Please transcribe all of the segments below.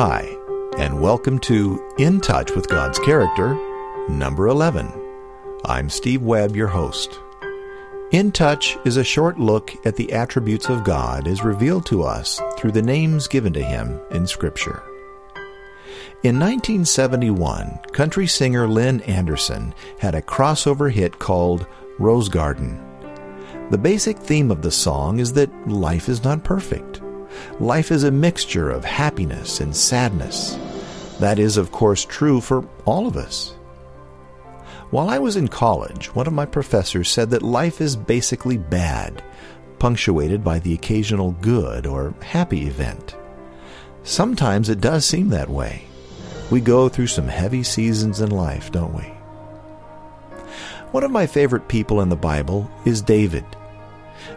Hi, and welcome to In Touch with God's Character, number 11. I'm Steve Webb, your host. In Touch is a short look at the attributes of God as revealed to us through the names given to Him in Scripture. In 1971, country singer Lynn Anderson had a crossover hit called Rose Garden. The basic theme of the song is that life is not perfect. Life is a mixture of happiness and sadness. That is, of course, true for all of us. While I was in college, one of my professors said that life is basically bad, punctuated by the occasional good or happy event. Sometimes it does seem that way. We go through some heavy seasons in life, don't we? One of my favorite people in the Bible is David.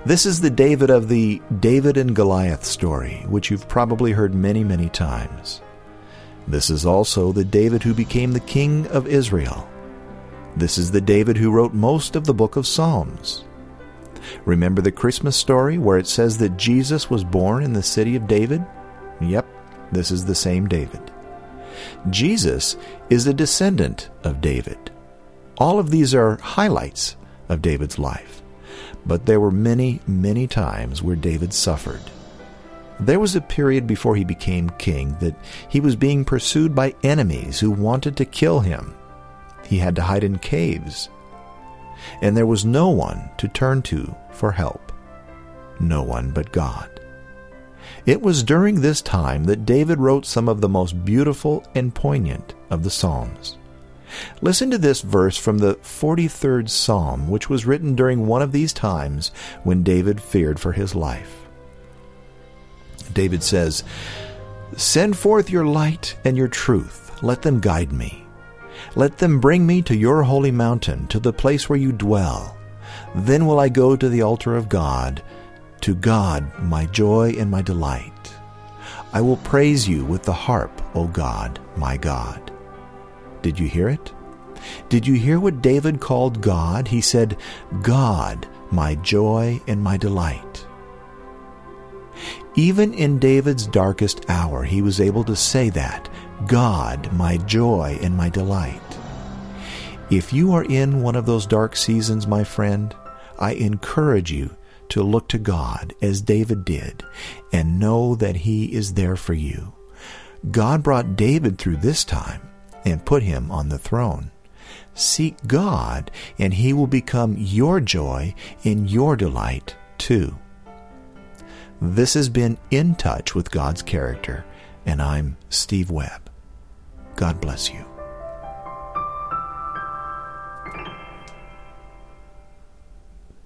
This is the David of the David and Goliath story, which you've probably heard many, many times. This is also the David who became the king of Israel. This is the David who wrote most of the book of Psalms. Remember the Christmas story where it says that Jesus was born in the city of David? Yep, this is the same David. Jesus is a descendant of David. All of these are highlights of David's life. But there were many, many times where David suffered. There was a period before he became king that he was being pursued by enemies who wanted to kill him. He had to hide in caves. And there was no one to turn to for help. No one but God. It was during this time that David wrote some of the most beautiful and poignant of the Psalms. Listen to this verse from the 43rd Psalm, which was written during one of these times when David feared for his life. David says, Send forth your light and your truth, let them guide me. Let them bring me to your holy mountain, to the place where you dwell. Then will I go to the altar of God, to God my joy and my delight. I will praise you with the harp, O God, my God. Did you hear it? Did you hear what David called God? He said, God, my joy and my delight. Even in David's darkest hour, he was able to say that God, my joy and my delight. If you are in one of those dark seasons, my friend, I encourage you to look to God as David did and know that He is there for you. God brought David through this time and put him on the throne. Seek God, and He will become your joy and your delight too. This has been In Touch with God's Character, and I'm Steve Webb. God bless you.